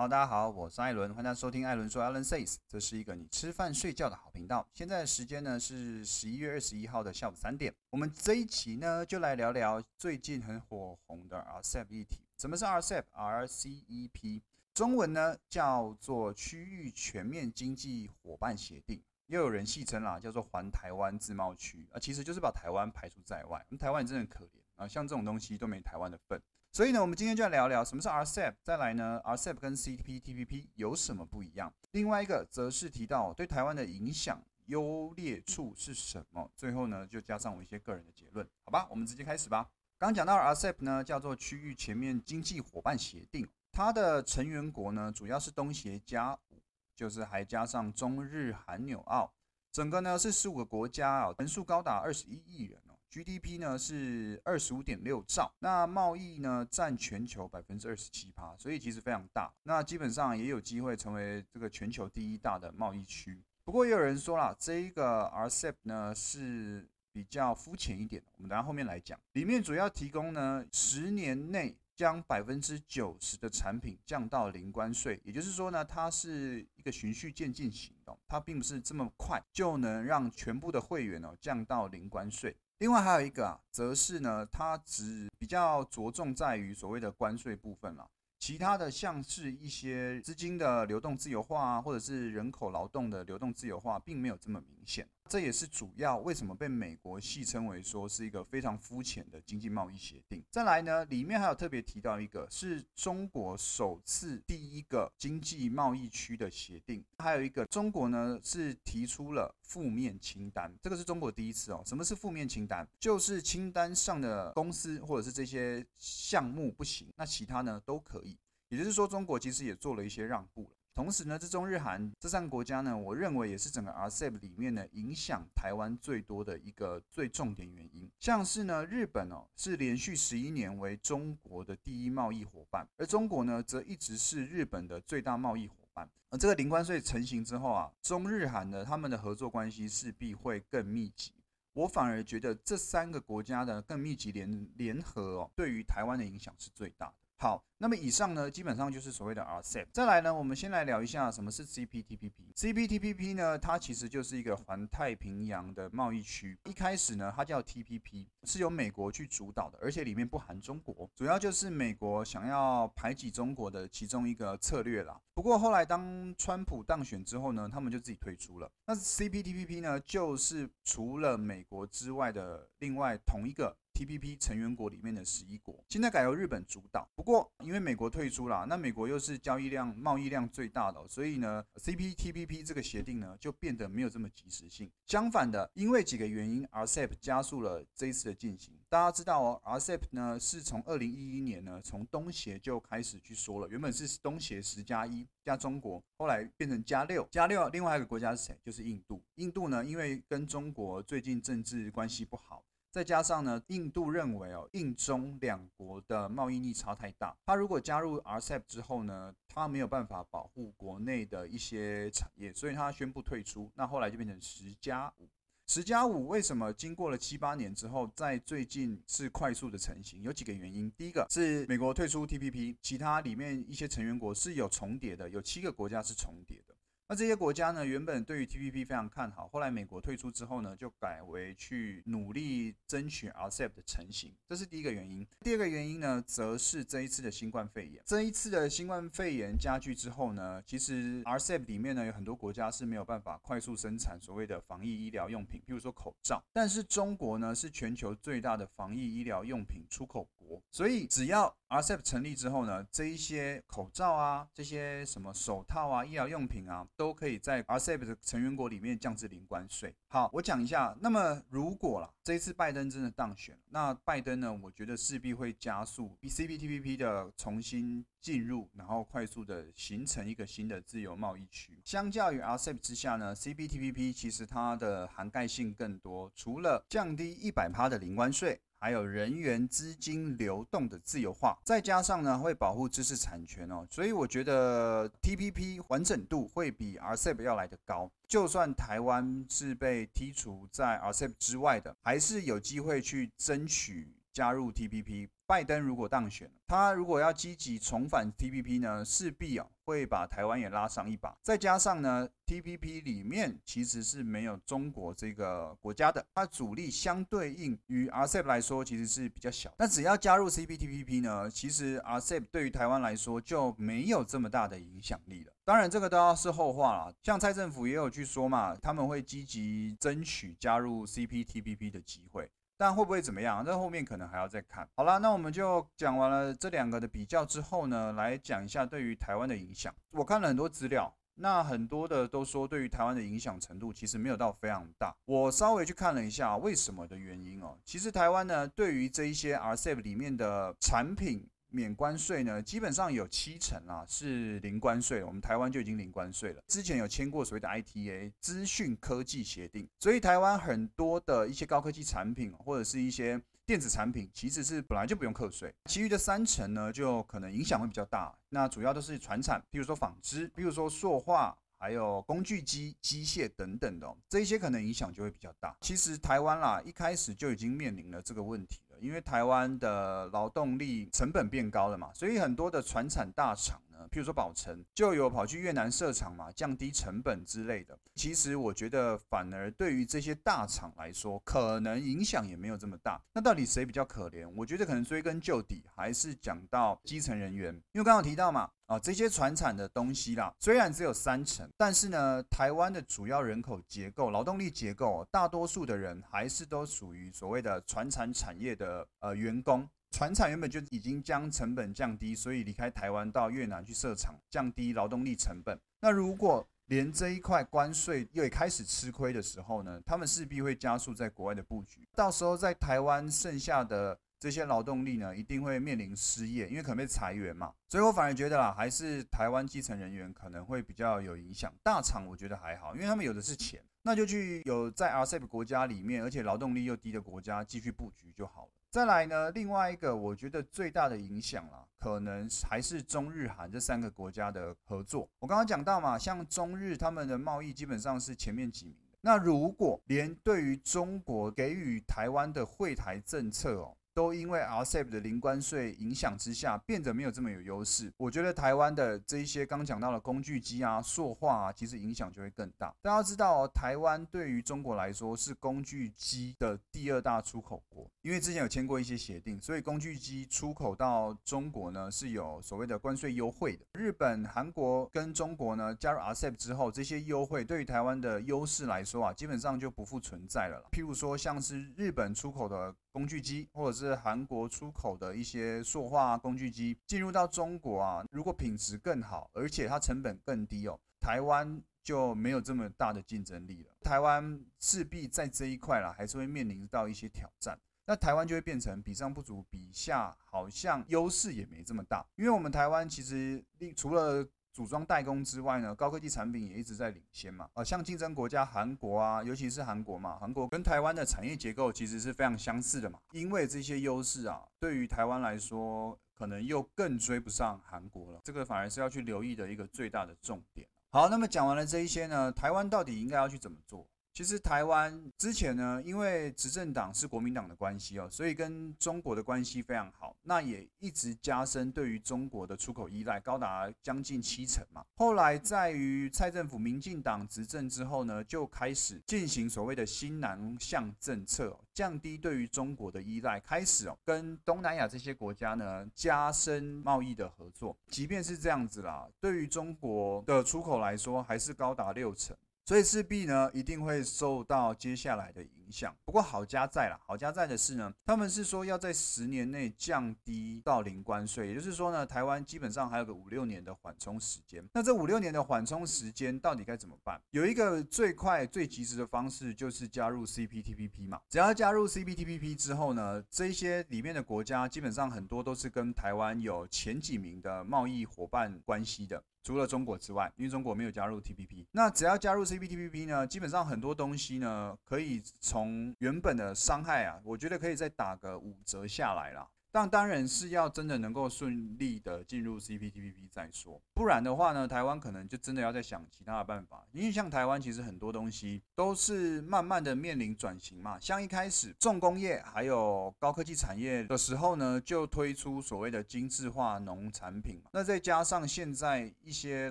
好，大家好，我是艾伦，欢迎大家收听艾伦说 Alan Says，这是一个你吃饭睡觉的好频道。现在的时间呢是十一月二十一号的下午三点。我们这一期呢就来聊聊最近很火红的 RCEP 议题。什么是 RCEP？RCEP 中文呢叫做区域全面经济伙伴协定，又有人戏称啦叫做环台湾自贸区啊，其实就是把台湾排除在外。我们台湾真的很可怜啊，像这种东西都没台湾的份。所以呢，我们今天就来聊聊什么是 RCEP，再来呢，RCEP 跟 CPTPP 有什么不一样？另外一个则是提到对台湾的影响优劣处是什么？最后呢，就加上我一些个人的结论，好吧？我们直接开始吧。刚讲到 RCEP 呢，叫做区域全面经济伙伴协定，它的成员国呢主要是东协加五，就是还加上中日韩纽澳，整个呢是十五个国家啊，人数高达二十一亿人。GDP 呢是二十五点六兆，那贸易呢占全球百分之二十七趴，所以其实非常大。那基本上也有机会成为这个全球第一大的贸易区。不过也有人说了，这一个 RCEP 呢是比较肤浅一点，我们等下后面来讲。里面主要提供呢十年内将百分之九十的产品降到零关税，也就是说呢，它是一个循序渐进行动，它并不是这么快就能让全部的会员哦降到零关税。另外还有一个啊，则是呢，它只比较着重在于所谓的关税部分了，其他的像是一些资金的流动自由化啊，或者是人口劳动的流动自由化，并没有这么明显。这也是主要为什么被美国戏称为说是一个非常肤浅的经济贸易协定。再来呢，里面还有特别提到一个是中国首次第一个经济贸易区的协定，还有一个中国呢是提出了负面清单，这个是中国第一次哦。什么是负面清单？就是清单上的公司或者是这些项目不行，那其他呢都可以。也就是说，中国其实也做了一些让步了。同时呢，这中日韩这三个国家呢，我认为也是整个 RCEP 里面呢影响台湾最多的一个最重点原因。像是呢，日本哦是连续十一年为中国的第一贸易伙伴，而中国呢则一直是日本的最大贸易伙伴。而这个零关税成型之后啊，中日韩呢他们的合作关系势必会更密集。我反而觉得这三个国家的更密集联联合哦，对于台湾的影响是最大的。好，那么以上呢，基本上就是所谓的 RCEP。再来呢，我们先来聊一下什么是 CPTPP。CPTPP 呢，它其实就是一个环太平洋的贸易区。一开始呢，它叫 TPP，是由美国去主导的，而且里面不含中国，主要就是美国想要排挤中国的其中一个策略啦。不过后来当川普当选之后呢，他们就自己退出了。那 CPTPP 呢，就是除了美国之外的另外同一个。TPP 成员国里面的十一国，现在改由日本主导。不过因为美国退出了，那美国又是交易量、贸易量最大的，所以呢，CPTPP 这个协定呢就变得没有这么及时性。相反的，因为几个原因，RCEP 加速了这一次的进行。大家知道哦，RCEP 呢是从二零一一年呢从东协就开始去说了，原本是东协十加一加中国，后来变成加六加六。另外一个国家是谁？就是印度。印度呢，因为跟中国最近政治关系不好。再加上呢，印度认为哦，印中两国的贸易逆差太大，它如果加入 RCEP 之后呢，它没有办法保护国内的一些产业，所以它宣布退出。那后来就变成十加五，十加五为什么经过了七八年之后，在最近是快速的成型？有几个原因，第一个是美国退出 TPP，其他里面一些成员国是有重叠的，有七个国家是重叠的。那这些国家呢，原本对于 TPP 非常看好，后来美国退出之后呢，就改为去努力争取 RCEP 的成型，这是第一个原因。第二个原因呢，则是这一次的新冠肺炎。这一次的新冠肺炎加剧之后呢，其实 RCEP 里面呢有很多国家是没有办法快速生产所谓的防疫医疗用品，譬如说口罩。但是中国呢是全球最大的防疫医疗用品出口所以只要 RCEP 成立之后呢，这一些口罩啊，这些什么手套啊，医疗用品啊。都可以在 RCEP 的成员国里面降至零关税。好，我讲一下。那么如果啦，这一次拜登真的当选，那拜登呢，我觉得势必会加速 B C P T P P 的重新进入，然后快速的形成一个新的自由贸易区。相较于 RCEP 之下呢，CPTPP 其实它的涵盖性更多，除了降低一百趴的零关税。还有人员资金流动的自由化，再加上呢会保护知识产权哦，所以我觉得 TPP 完整度会比 RCEP 要来得高。就算台湾是被剔除在 RCEP 之外的，还是有机会去争取加入 TPP。拜登如果当选，他如果要积极重返 TPP 呢，势必啊会把台湾也拉上一把。再加上呢，TPP 里面其实是没有中国这个国家的，它阻力相对应于 RCEP 来说其实是比较小。那只要加入 CPTPP 呢，其实 RCEP 对于台湾来说就没有这么大的影响力了。当然，这个都要是后话了。像蔡政府也有去说嘛，他们会积极争取加入 CPTPP 的机会。但会不会怎么样？这后面可能还要再看。好啦，那我们就讲完了这两个的比较之后呢，来讲一下对于台湾的影响。我看了很多资料，那很多的都说对于台湾的影响程度其实没有到非常大。我稍微去看了一下为什么的原因哦，其实台湾呢对于这一些 RCEP 里面的产品。免关税呢，基本上有七成啊是零关税，我们台湾就已经零关税了。之前有签过所谓的 ITA 资讯科技协定，所以台湾很多的一些高科技产品或者是一些电子产品，其实是本来就不用课税。其余的三成呢，就可能影响会比较大。那主要都是船产，比如说纺织，比如说塑化。还有工具机、机械等等的，这一些可能影响就会比较大。其实台湾啦，一开始就已经面临了这个问题，因为台湾的劳动力成本变高了嘛，所以很多的船产大厂。譬如说宝成就有跑去越南设厂嘛，降低成本之类的。其实我觉得反而对于这些大厂来说，可能影响也没有这么大。那到底谁比较可怜？我觉得可能追根究底，还是讲到基层人员。因为刚刚提到嘛，啊这些传产的东西啦，虽然只有三成，但是呢，台湾的主要人口结构、劳动力结构，大多数的人还是都属于所谓的传产产业的呃员工。船厂原本就已经将成本降低，所以离开台湾到越南去设厂，降低劳动力成本。那如果连这一块关税又开始吃亏的时候呢？他们势必会加速在国外的布局，到时候在台湾剩下的这些劳动力呢，一定会面临失业，因为可能被裁员嘛。所以我反而觉得啦，还是台湾基层人员可能会比较有影响。大厂我觉得还好，因为他们有的是钱，那就去有在 RCEP 国家里面，而且劳动力又低的国家继续布局就好了。再来呢，另外一个我觉得最大的影响啦，可能还是中日韩这三个国家的合作。我刚刚讲到嘛，像中日他们的贸易基本上是前面几名的。那如果连对于中国给予台湾的惠台政策哦。都因为 RCEP 的零关税影响之下，变得没有这么有优势。我觉得台湾的这一些刚讲到的工具机啊、塑化啊，其实影响就会更大。大家知道，台湾对于中国来说是工具机的第二大出口国，因为之前有签过一些协定，所以工具机出口到中国呢是有所谓的关税优惠的。日本、韩国跟中国呢加入 RCEP 之后，这些优惠对于台湾的优势来说啊，基本上就不复存在了。譬如说，像是日本出口的。工具机，或者是韩国出口的一些塑化工具机进入到中国啊，如果品质更好，而且它成本更低哦，台湾就没有这么大的竞争力了。台湾势必在这一块啦，还是会面临到一些挑战。那台湾就会变成比上不足，比下好像优势也没这么大，因为我们台湾其实除了组装代工之外呢，高科技产品也一直在领先嘛。呃，像竞争国家韩国啊，尤其是韩国嘛，韩国跟台湾的产业结构其实是非常相似的嘛。因为这些优势啊，对于台湾来说，可能又更追不上韩国了。这个反而是要去留意的一个最大的重点。好，那么讲完了这一些呢，台湾到底应该要去怎么做？其实台湾之前呢，因为执政党是国民党的关系哦，所以跟中国的关系非常好，那也一直加深对于中国的出口依赖，高达将近七成嘛。后来在于蔡政府民进党执政之后呢，就开始进行所谓的新南向政策，降低对于中国的依赖，开始哦跟东南亚这些国家呢加深贸易的合作。即便是这样子啦，对于中国的出口来说，还是高达六成。所以势必呢，一定会受到接下来的影响。不过好家在啦，好家在的是呢，他们是说要在十年内降低到零关税，也就是说呢，台湾基本上还有个五六年的缓冲时间。那这五六年的缓冲时间到底该怎么办？有一个最快最及时的方式就是加入 CPTPP 嘛。只要加入 CPTPP 之后呢，这些里面的国家基本上很多都是跟台湾有前几名的贸易伙伴关系的。除了中国之外，因为中国没有加入 TPP，那只要加入 CPTPP 呢，基本上很多东西呢，可以从从原本的伤害啊，我觉得可以再打个五折下来了。但当然是要真的能够顺利的进入 CPTPP 再说，不然的话呢，台湾可能就真的要再想其他的办法。因为像台湾其实很多东西都是慢慢的面临转型嘛，像一开始重工业还有高科技产业的时候呢，就推出所谓的精致化农产品嘛，那再加上现在一些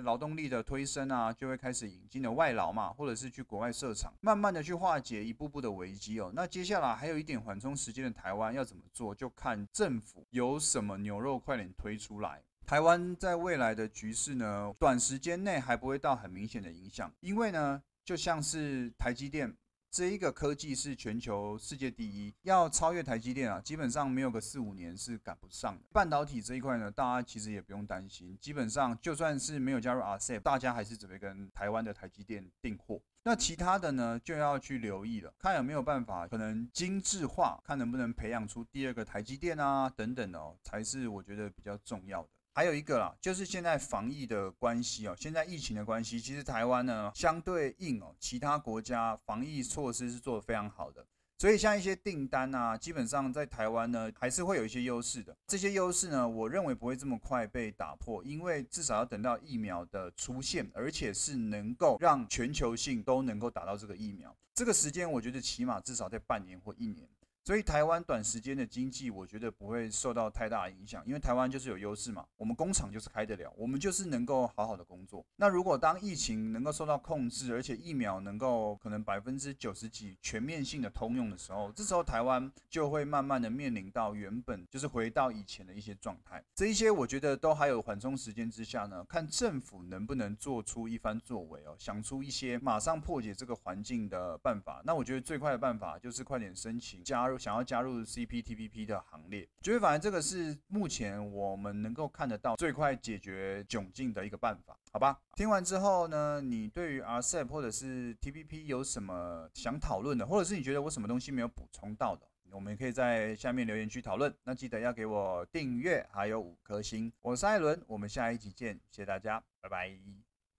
劳动力的推升啊，就会开始引进的外劳嘛，或者是去国外设厂，慢慢的去化解一步步的危机哦。那接下来还有一点缓冲时间的台湾要怎么做，就看政。政府有什么牛肉快点推出来？台湾在未来的局势呢？短时间内还不会到很明显的影响，因为呢，就像是台积电这一个科技是全球世界第一，要超越台积电啊，基本上没有个四五年是赶不上的。半导体这一块呢，大家其实也不用担心，基本上就算是没有加入 RCEP，大家还是准备跟台湾的台积电订货。那其他的呢，就要去留意了，看有没有办法可能精致化，看能不能培养出第二个台积电啊等等哦，才是我觉得比较重要的。还有一个啦，就是现在防疫的关系哦，现在疫情的关系，其实台湾呢相对应哦，其他国家防疫措施是做得非常好的。所以像一些订单啊，基本上在台湾呢，还是会有一些优势的。这些优势呢，我认为不会这么快被打破，因为至少要等到疫苗的出现，而且是能够让全球性都能够打到这个疫苗。这个时间，我觉得起码至少在半年或一年。所以台湾短时间的经济，我觉得不会受到太大影响，因为台湾就是有优势嘛，我们工厂就是开得了，我们就是能够好好的工作。那如果当疫情能够受到控制，而且疫苗能够可能百分之九十几全面性的通用的时候，这时候台湾就会慢慢的面临到原本就是回到以前的一些状态。这一些我觉得都还有缓冲时间之下呢，看政府能不能做出一番作为哦，想出一些马上破解这个环境的办法。那我觉得最快的办法就是快点申请加。想要加入 CPTPP 的行列，觉得反正这个是目前我们能够看得到最快解决窘境的一个办法，好吧？听完之后呢，你对于 RCEP 或者是 TPP 有什么想讨论的，或者是你觉得我什么东西没有补充到的，我们可以在下面留言区讨论。那记得要给我订阅，还有五颗星。我是艾伦，我们下一集见，谢谢大家，拜拜。